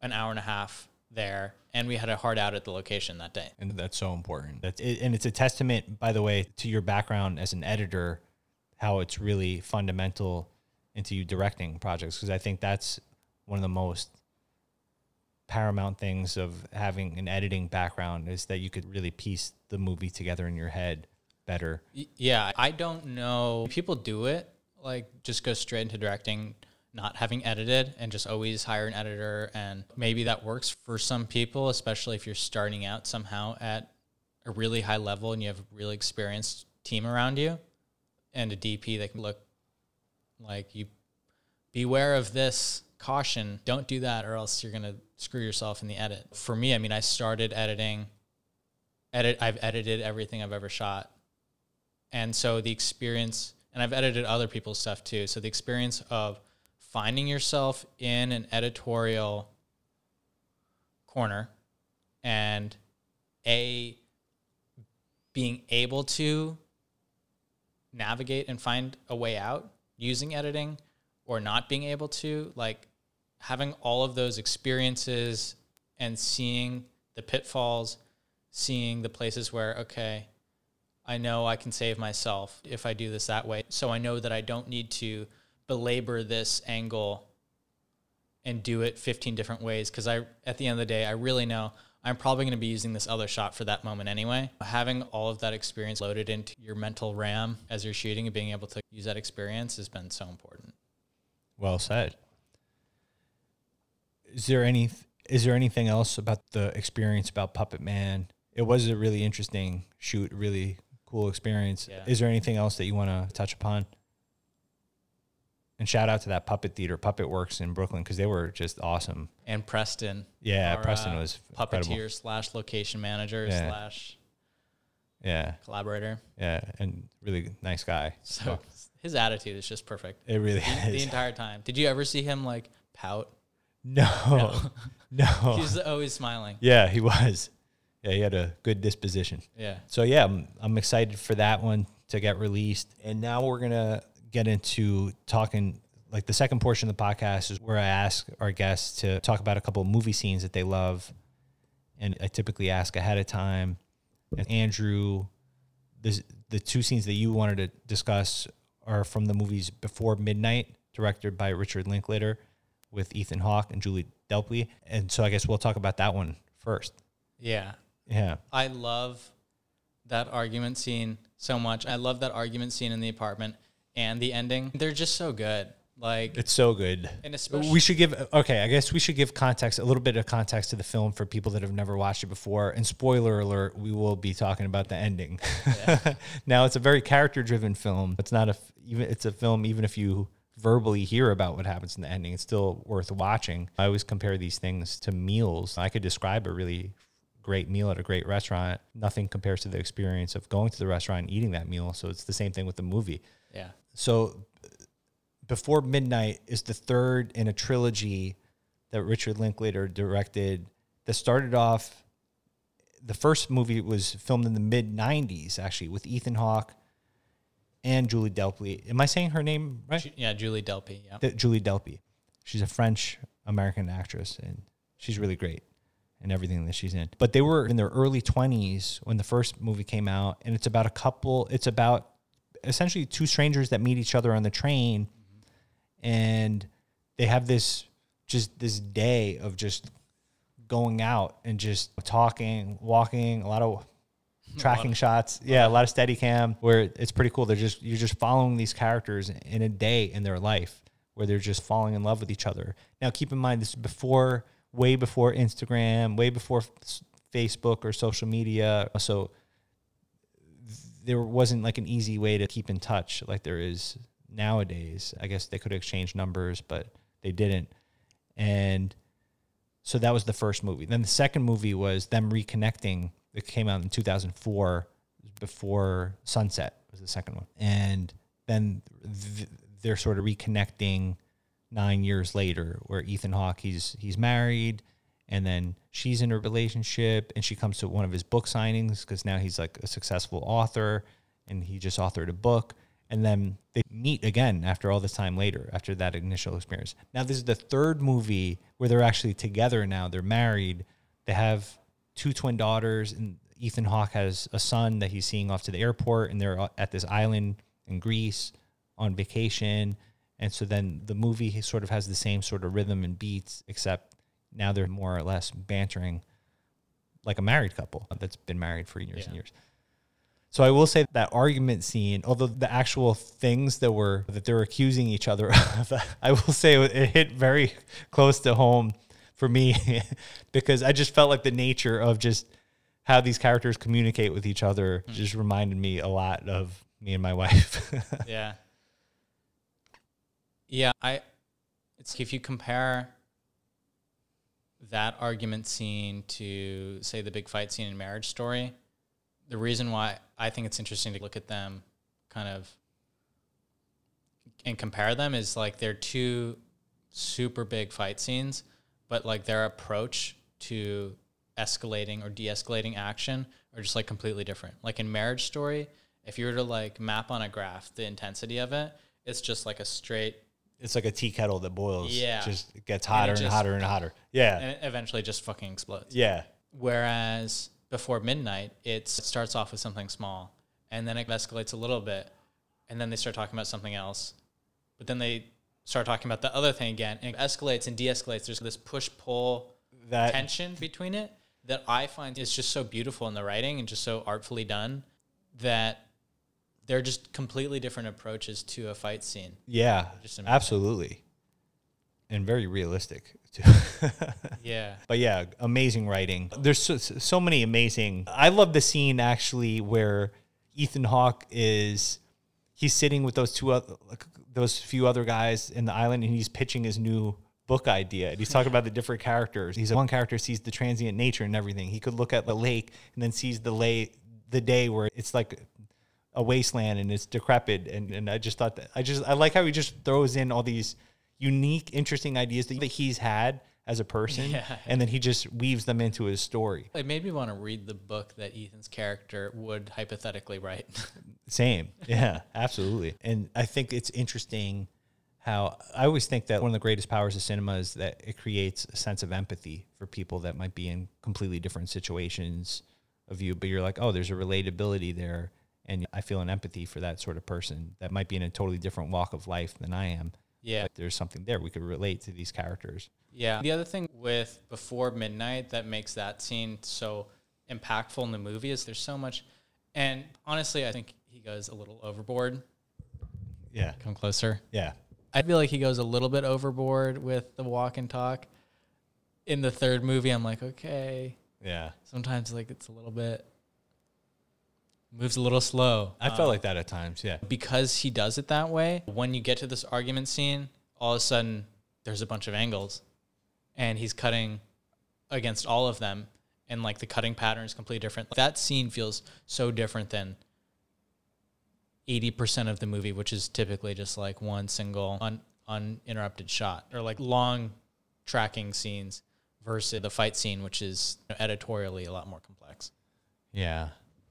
an hour and a half there, and we had a hard out at the location that day. And that's so important. That's and it's a testament, by the way, to your background as an editor, how it's really fundamental into you directing projects. Because I think that's one of the most paramount things of having an editing background is that you could really piece the movie together in your head better. Yeah, I don't know. People do it like just go straight into directing, not having edited, and just always hire an editor. And maybe that works for some people, especially if you're starting out somehow at a really high level and you have a really experienced team around you and a DP that can look like you beware of this caution. Don't do that or else you're going to screw yourself in the edit. For me i mean i started editing edit i've edited everything i've ever shot. And so the experience and i've edited other people's stuff too. So the experience of finding yourself in an editorial corner and a being able to navigate and find a way out using editing or not being able to like having all of those experiences and seeing the pitfalls seeing the places where okay i know i can save myself if i do this that way. So i know that i don't need to belabor this angle and do it 15 different ways because i at the end of the day i really know i'm probably going to be using this other shot for that moment anyway having all of that experience loaded into your mental ram as you're shooting and being able to use that experience has been so important Well said. Is there any is there anything else about the experience about Puppet Man? It was a really interesting shoot, really cool experience. Yeah. Is there anything else that you want to touch upon? And shout out to that Puppet Theater, Puppet Works in Brooklyn, because they were just awesome. and preston Yeah, our, Preston uh, was puppeteer incredible. slash location manager Yeah. slash Yeah, collaborator yeah, and really nice guy. so his attitude is just perfect it really the, the entire time did you ever see him like pout no, no. he's always smiling yeah, he was. Yeah, he had a good disposition. yeah So yeah, I'm, I'm excited for that one to get released. And now we're gonna get into talking. Like the second portion of the podcast is where I ask our guests to talk about a couple of movie scenes that they love, and I typically ask ahead of time. And Andrew, this, the two scenes that you wanted to discuss are from the movies Before Midnight, directed by Richard Linklater, with Ethan Hawke and Julie Delpy. And so I guess we'll talk about that one first. yeah Yeah. I love that argument scene so much. I love that argument scene in the apartment and the ending. They're just so good. Like, It's so good. and especially We should give okay. I guess we should give context, a little bit of context to the film for people that have never watched it before. And spoiler alert, we will be talking about the ending. now, it's a very character-driven film. It's not a f- even. It's a film even if you verbally hear about what happens in the ending, it's still worth watching. I always compare these things to meals. I could describe a really great meal at a great restaurant. Nothing compares to the experience of going to the restaurant and eating that meal. So it's the same thing with the movie. yeah, So, Before Midnight is the third in a trilogy that Richard Linklater directed that started off. The first movie was filmed in the mid 90s, actually, with Ethan Hawke and Julie Delpy. Am I saying her name right? Yeah, Julie Delpy. Yeah. D- Julie Delpy. She's a French American actress, and she's really great in everything that she's in. But they were in their early 20s when the first movie came out, and it's about a couple, it's about essentially two strangers that meet each other on the train, and they have this just this day of just going out and just talking, walking, a lot of tracking shots. Yeah, a lot of steady cam where it's pretty cool. They're just you're just following these characters in a day in their life where they're just falling in love with each other. Now keep in mind this is before way before Instagram, way before Facebook or social media. So there wasn't like an easy way to keep in touch like there is nowadays. I guess they could exchange numbers, but they didn't. And so that was the first movie. Then the second movie was them reconnecting. It came out in 2004 before Sunset was the second one. And then th- they're sort of reconnecting 9 years later where Ethan Hawke he's he's married and then she's in a relationship and she comes to one of his book signings cuz now he's like a successful author and he just authored a book. And then they meet again after all this time later after that initial experience. Now this is the third movie where they're actually together now. They're married. They have two twin daughters and ethan hawke has a son that he's seeing off to the airport and they're at this island in greece on vacation. And so then the movie sort of has the same sort of rhythm and beats except now they're more or less bantering like a married couple that's been married for years and years so I will say that argument scene, although the actual things that were that they're accusing each other of, I will say it hit very close to home for me because I just felt like the nature of just how these characters communicate with each other hmm. just reminded me a lot of me and my wife. yeah. Yeah, I it's if you compare that argument scene to say the big fight scene in Marriage Story, the reason why I think it's interesting to look at them kind of and compare them is like they're two super big fight scenes, but like their approach to escalating or de-escalating action are just like completely different. Like in Marriage Story, if you were to like map on a graph the intensity of it, it's just like a straight it's like a tea kettle that boils. Yeah. Just it gets hotter and, just- hotter and hotter. Yeah. and it eventually just fucking explodes. yeah. Whereas before midnight, it's, it starts off with something small, and then it escalates a little bit, and then they start talking about something else, but then they start talking about the other thing again, and it escalates and de-escalates. There's this push pull That tension between it that I find is just so beautiful in the writing and just so artfully done that they're just completely different approaches to a fight scene. yeah. Just amazing. Absolutely. And very realistic too. Yeah. But yeah, amazing writing. There's so, so many amazing. I love the scene actually where Ethan Hawke is he's sitting with those two other, those few other guys in the island and he's pitching his new book idea. And he's talking about the different characters. He's one character sees the transient nature and everything. He could look at the lake and then sees the lake the day where it's like a wasteland and it's decrepit and, and I just thought that I just I like how he just throws in all these unique interesting ideas that he's had as a person Yeah. and then he just weaves them into his story. It made me want to read the book that Ethan's character would hypothetically write. Same. Yeah, absolutely. And I think it's interesting how I always think that one of the greatest powers of cinema is that it creates a sense of empathy for people that might be in completely different situations of you, but you're like, oh, there's a relatability there. And I feel an empathy for that sort of person that might be in a totally different walk of life than I am. yeah. But there's something there. We could relate to these characters. Yeah. The other thing with Before Midnight that makes that scene so impactful in the movie is there's so much. And honestly, I think he goes a little overboard. Yeah. Come closer. Yeah. I feel like he goes a little bit overboard with the walk and talk. In the third movie, I'm like, okay. Yeah. Sometimes like it's a little bit moves a little slow. I felt um, like that at times. Yeah. because he does it that way, when you get to this argument scene, all of a sudden there's a bunch of angles and he's cutting against all of them. And like the cutting pattern is completely different. That scene feels so different than 80% of the movie, which is typically just like one single un- uninterrupted shot or like long tracking scenes versus the fight scene, which is editorially a lot more complex. Yeah.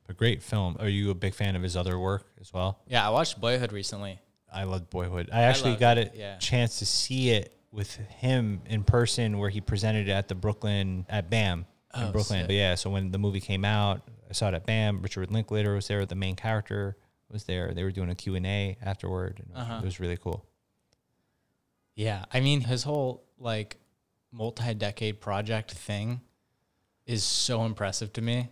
A great film. Are you a big fan of his other work as well? Yeah, I watched Boyhood recently. I loved Boyhood. I actually loved got it, a yeah. chance to see it with him in person where he presented it at the Brooklyn at BAM in Oh, Brooklyn. sick. But yeah, so when the movie came out, I saw it at BAM. Richard Linklater was there. The main character was there. They were doing a Q&A afterward. And Uh-huh. It was really cool. Yeah, I mean his whole like multi-decade project thing is so impressive to me.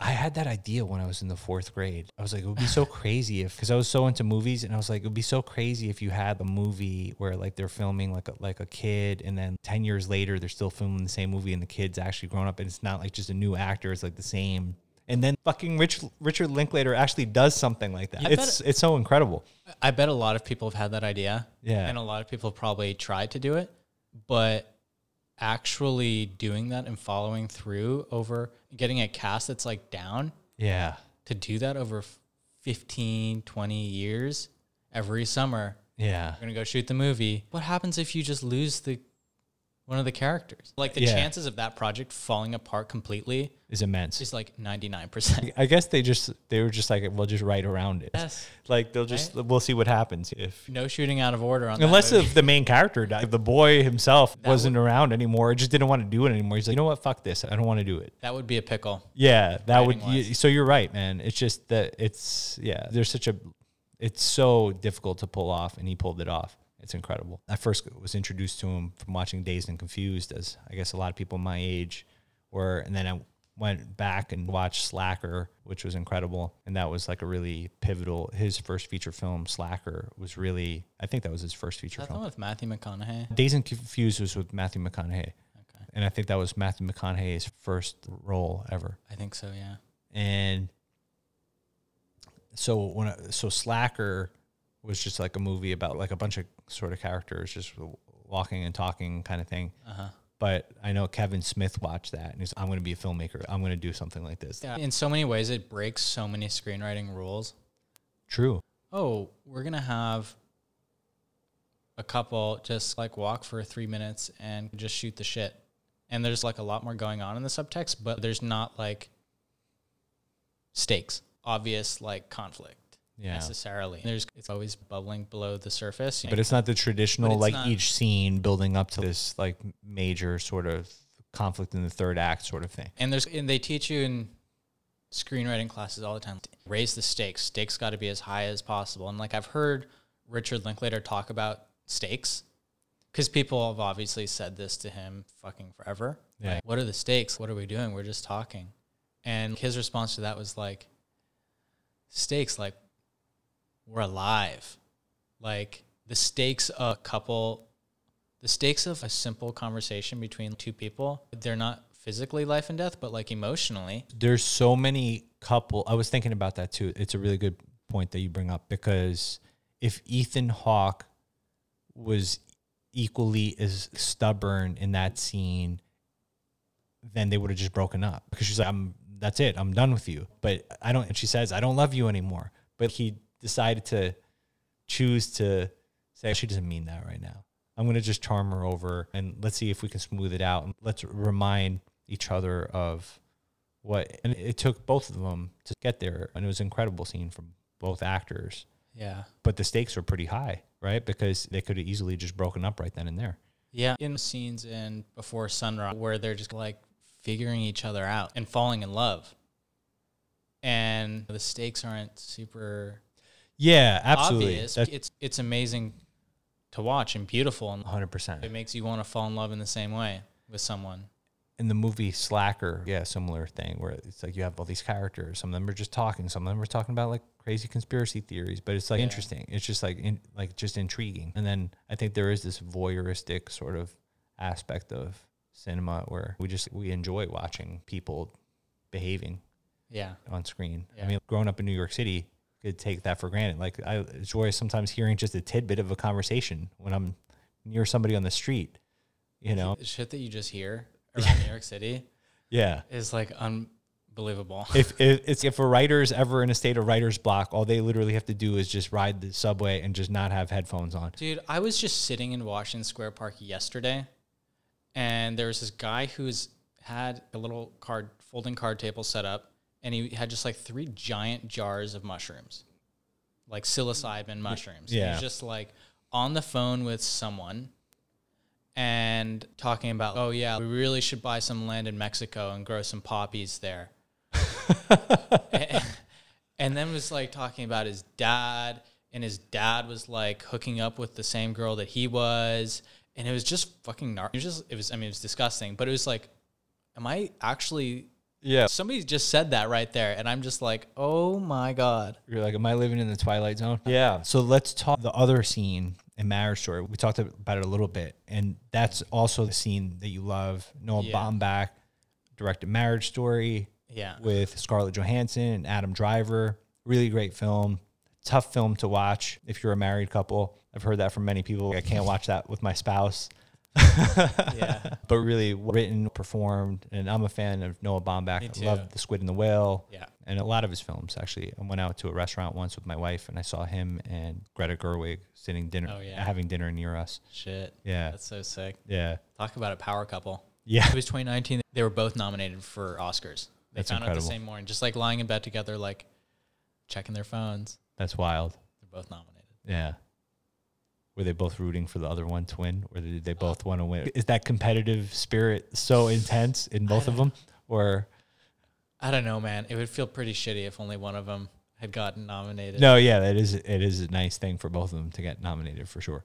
I had that idea when I was in the fourth grade. I was like, it would be so crazy if, because I was so into movies, and I was like, it would be so crazy if you had a movie where like they're filming like a, like a kid, and then ten years later they're still filming the same movie, and the kid's actually grown up, and it's not like just a new actor; it's like the same. And then fucking Rich, Richard Linklater actually does something like that. I bet It's it's so incredible. I bet a lot of people have had that idea. Yeah. And a lot of people probably tried to do it, but actually doing that and following through over getting a cast that's like down Yeah, to do that over 15, 20 years every summer. yeah, We're going to go shoot the movie. What happens if you just lose the one of the characters? Like the Yeah. chances of that project falling apart completely is immense. is like 99%. I guess they just they were just like, we'll just write around it. yes. Like they'll just we'll see what happens if No shooting out of order on Unless if the main character died, if the boy himself That wasn't around anymore, or just didn't want to do it anymore. He's like, you know what, fuck this, I don't want to do it. that would be a pickle. Yeah, that would. You, so you're right, man. It's just that it's yeah. There's such a, it's so difficult to pull off, and he pulled it off. It's incredible. I first was introduced to him from watching Dazed and Confused, as I guess a lot of people my age were, and then I went back and watched Slacker, which was incredible, and that was like a really pivotal. His first feature film, Slacker, was really. I think that was his first feature that film. one with Matthew McConaughey? Dazed and Confused was with Matthew McConaughey. Okay. And I think that was Matthew McConaughey's first role ever. I think so, yeah. And so when I, so Slacker was just like a movie about like a bunch of sort of characters just walking and talking kind of thing. Uh-huh. But I know Kevin Smith watched that and he's I'm going to be a filmmaker. I'm going to do something like this. Yeah. In so many ways, it breaks so many screenwriting rules. True. Oh, we're going to have a couple just like walk for three minutes and just shoot the shit. And there's like a lot more going on in the subtext, but there's not like stakes, obvious like conflict Yeah. necessarily. There's it's always bubbling below the surface. But it's not the traditional like not- each scene building up to this like major sort of conflict in the third act sort of thing. and there's and they teach you in screenwriting classes all the time raise the stakes stakes got to be as high as possible and like i've heard richard linklater talk about stakes because people have obviously said this to him fucking forever Yeah. Like, what are the stakes what are we doing we're just talking and his response to that was like stakes like we're alive. Like the stakes a couple the stakes of a simple conversation between two people they're not physically life and death but like emotionally. There's so many couple i was thinking about that too. It's a really good point that you bring up because if ethan hawke was equally as stubborn in that scene then they would have just broken up. Because she's like i'm that's it i'm done with you. But i don't and she says i don't love you anymore. But he decided to choose to say she doesn't mean that right now. I'm going to just charm her over and let's see if we can smooth it out and let's remind each other of what and it took both of them to get there and it was an incredible scene from both actors. Yeah. But the stakes were pretty high right? Because they could have easily just broken up right then and there. Yeah. In scenes in before sunrise where they're just like figuring each other out and falling in love. And the stakes aren't super yeah absolutely obvious that's it's it's amazing to watch and beautiful and 100% it makes you want to fall in love in the same way with someone in the movie Slacker, yeah, similar thing where it's like you have all these characters. Some of them are just talking. Some of them are talking about like crazy conspiracy theories. But it's like Yeah. interesting. It's just like in, like just intriguing. And then I think there is this voyeuristic sort of aspect of cinema where we just we enjoy watching people behaving yeah on screen. Yeah. I mean, growing up in New York City, could take that for granted. Like I enjoy sometimes hearing just a tidbit of a conversation when I'm near somebody on the street. You know, the shit that you just hear around New York City yeah. is like unbelievable. if, if it's if a writer's ever in a state of writer's block, all they literally have to do is just ride the subway and just not have headphones on. Dude, I was just sitting in Washington Square Park yesterday, and there was this guy who's had a little card folding card table set up, and he had just like three giant jars of mushrooms, like psilocybin mushrooms. Yeah. He was just like on the phone with someone and talking about, oh yeah, we really should buy some land in Mexico and grow some poppies there. and, and then was like talking about his dad, and his dad was like hooking up with the same girl that he was, and it was just fucking nar- It was just, it was, I mean, it was disgusting, but it was like, am I actually? Yeah. Somebody just said that right there, and I'm just like, oh my god. You're like, am I living in the twilight zone? Yeah. So let's talk the other scene in Marriage Story. We talked about it a little bit, and that's also the scene that you love. Noah Yeah. Baumbach directed Marriage Story Yeah. with Scarlett Johansson and Adam Driver. Really great film. Tough film to watch if you're a married couple. I've heard that from many people. I can't watch that with my spouse. Yeah. But really written, performed, and I'm a fan of Noah Baumbach. I love The Squid and the Whale Yeah. and a lot of his films actually. I went out to a restaurant once with my wife and I saw him and Greta Gerwig sitting dinner Oh, yeah. having dinner near us. Shit. Yeah. That's so sick. Yeah. Talk about a power couple. Yeah. It was 2019. They were both nominated for Oscars. They That's found out the same morning, just like lying in bed together, like checking their phones. That's wild. They're both nominated. Yeah. Were they both rooting for the other one to win or did they uh, both want to win? Is that competitive spirit so intense in both of them or I don't know, man. It would feel pretty shitty if only one of them had gotten nominated. No, yeah, that is it is a nice thing for both of them to get nominated for sure.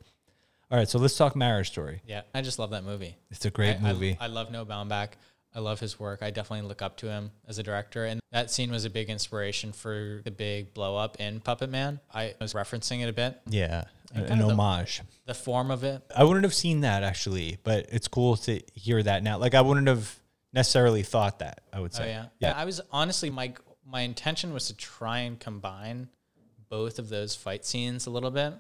All right, so let's talk Marriage Story. Yeah, I just love that movie. It's a great I- I- movie. I, love No Bound Baumbach. I love his work. I definitely look up to him as a director. And that scene was a big inspiration for the big blow up in Puppet Man. I was referencing it a bit. yeah, an kind of the- homage. The form of it. I wouldn't have seen that actually, but it's cool to hear that now. Like I wouldn't have necessarily thought that. I would Oh say. yeah. yeah, I was honestly my my intention was to try and combine both of those fight scenes a little bit.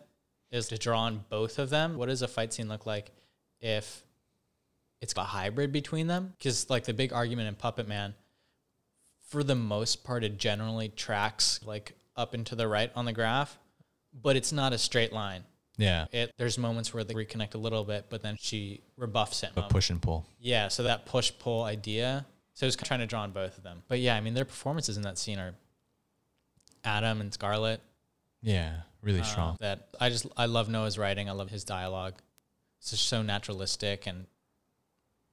Is to draw on both of them. What does a fight scene look like if it's a hybrid between them? Because like the big argument in Puppet Man, for the most part, it generally tracks like up and to the right on the graph, but it's not a straight line. yeah. It there's moments where they reconnect a little bit, but then she rebuffs it. But push and pull. Yeah, so that push pull idea. So I was trying to draw on both of them. But yeah, I mean their performances in that scene are Adam and Scarlett. Yeah, really uh, strong. that I just I love Noah's writing. I love his dialogue. It's just so naturalistic and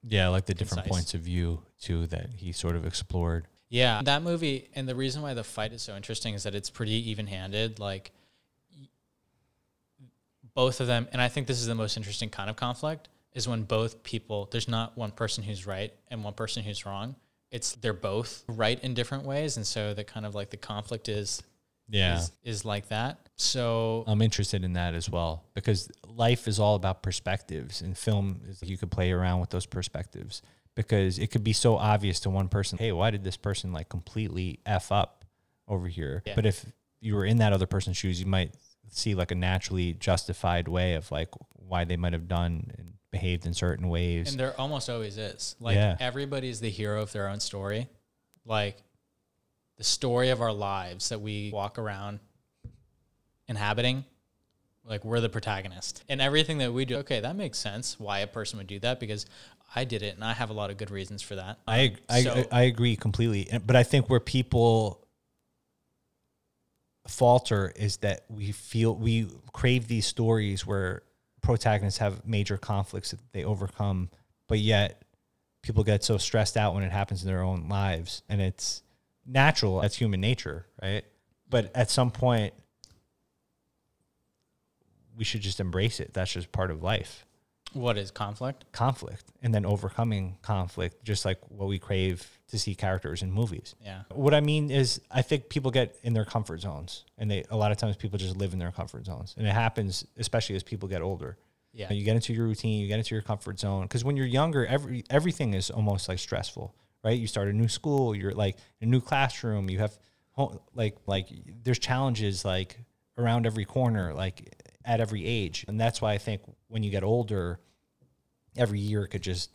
Yeah, like the different concise. points of view too that he sort of explored. yeah, that movie and the reason why the fight is so interesting is that it's pretty even-handed. Like both of them, and I think this is the most interesting kind of conflict is when both people there's not one person who's right and one person who's wrong. It's they're both right in different ways, and so the kind of like the conflict is Yeah. is, is like that. So I'm interested in that as well because life is all about perspectives, and film is you could play around with those perspectives because it could be so obvious to one person. Hey, why did this person like completely f up over here? Yeah. But if you were in that other person's shoes, you might see like a naturally justified way of like why they might have done and behaved in certain ways. and there almost always is. Like Yeah. everybody's the hero of their own story. Like the story of our lives that we walk around inhabiting. Like we're the protagonist. And everything that we do, okay, that makes sense why a person would do that because I did it and I have a lot of good reasons for that. I I, So- I agree completely, but I think where people falter is that we feel we crave these stories where protagonists have major conflicts that they overcome, but yet people get so stressed out when it happens in their own lives, and it's natural. That's human nature, right? But at some point, we should just embrace it. That's just part of life What is conflict? conflict and then overcoming conflict, just like what we crave to see characters in movies. Yeah. What I mean is, I think people get in their comfort zones, and they a lot of times people just live in their comfort zones, and it happens especially as people get older. Yeah. You get into your routine, you get into your comfort zone, because when you're younger, every everything is almost like stressful, right? You start a new school, you're like a new classroom, you have ho- like like there's challenges like around every corner, like at every age, and that's why I think when you get older, every year it could just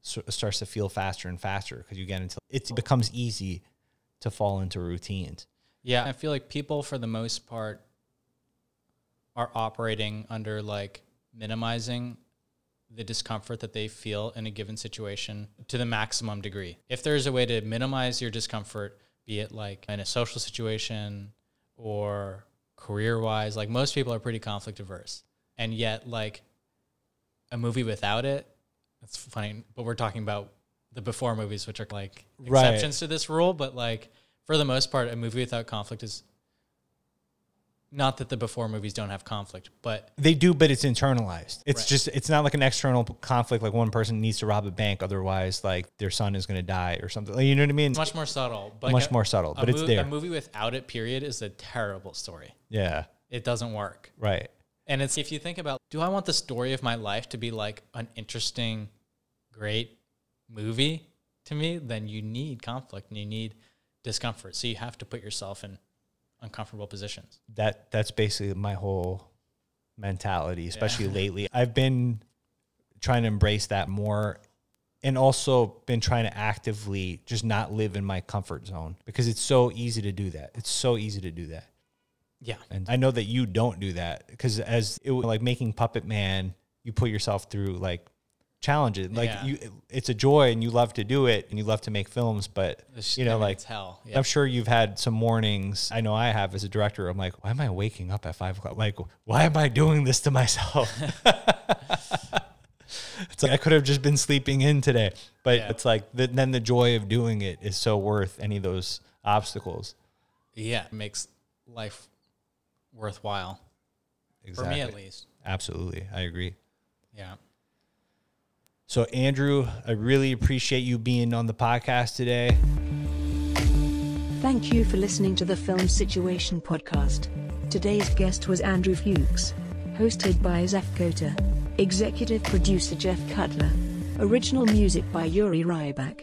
so- starts to feel faster and faster because you get into it becomes easy to fall into routines. Yeah, I feel like people for the most part are operating under like minimizing the discomfort that they feel in a given situation to the maximum degree. If there's a way to minimize your discomfort be it like in a social situation or career wise. Like most people are pretty conflict averse. And yet, like a movie without it, it's funny, but we're talking about the before movies, which are like Right. exceptions to this rule. But like for the most part, a movie without conflict is not that the before movies don't have conflict, but They do, but it's internalized. It's Right. just it's not like an external conflict. Like one person needs to rob a bank, otherwise, like their son is going to die or something. Like, you know what I mean? it's much more subtle. But Much more subtle, a but it's mov- there. A movie without it, period, is a terrible story. yeah, It doesn't work. right. And it's if you think about, do I want the story of my life to be like an interesting, great movie to me? Then you need conflict and you need discomfort. So you have to put yourself in uncomfortable positions. That that's basically my whole mentality, especially lately. I've been trying to embrace that more and also been trying to actively just not live in my comfort zone because it's so easy to do that. It's so easy to do that. Yeah. And I know that you don't do that because as it was like making Puppet Man, you put yourself through like challenges. Like Yeah. you, it's a joy and you love to do it and you love to make films, but It's- you know, I mean, like hell. Yeah. I'm sure you've had some mornings. I know I have as a director. I'm like, why am I waking up at five o'clock? Like, why am I doing this to myself? it's like I could have just been sleeping in today, but Yeah. it's like the, then the joy of doing it is so worth any of those obstacles. yeah. It makes life worthwhile for me at least. Absolutely, I agree. Yeah. So, Andrew, I really appreciate you being on the podcast today. Thank you for listening to the Film Situation podcast. Today's guest was Andrew Fuchs. Hosted by Zach Kota. Executive producer Jeff Cutler. Original music by Yuri Ryback.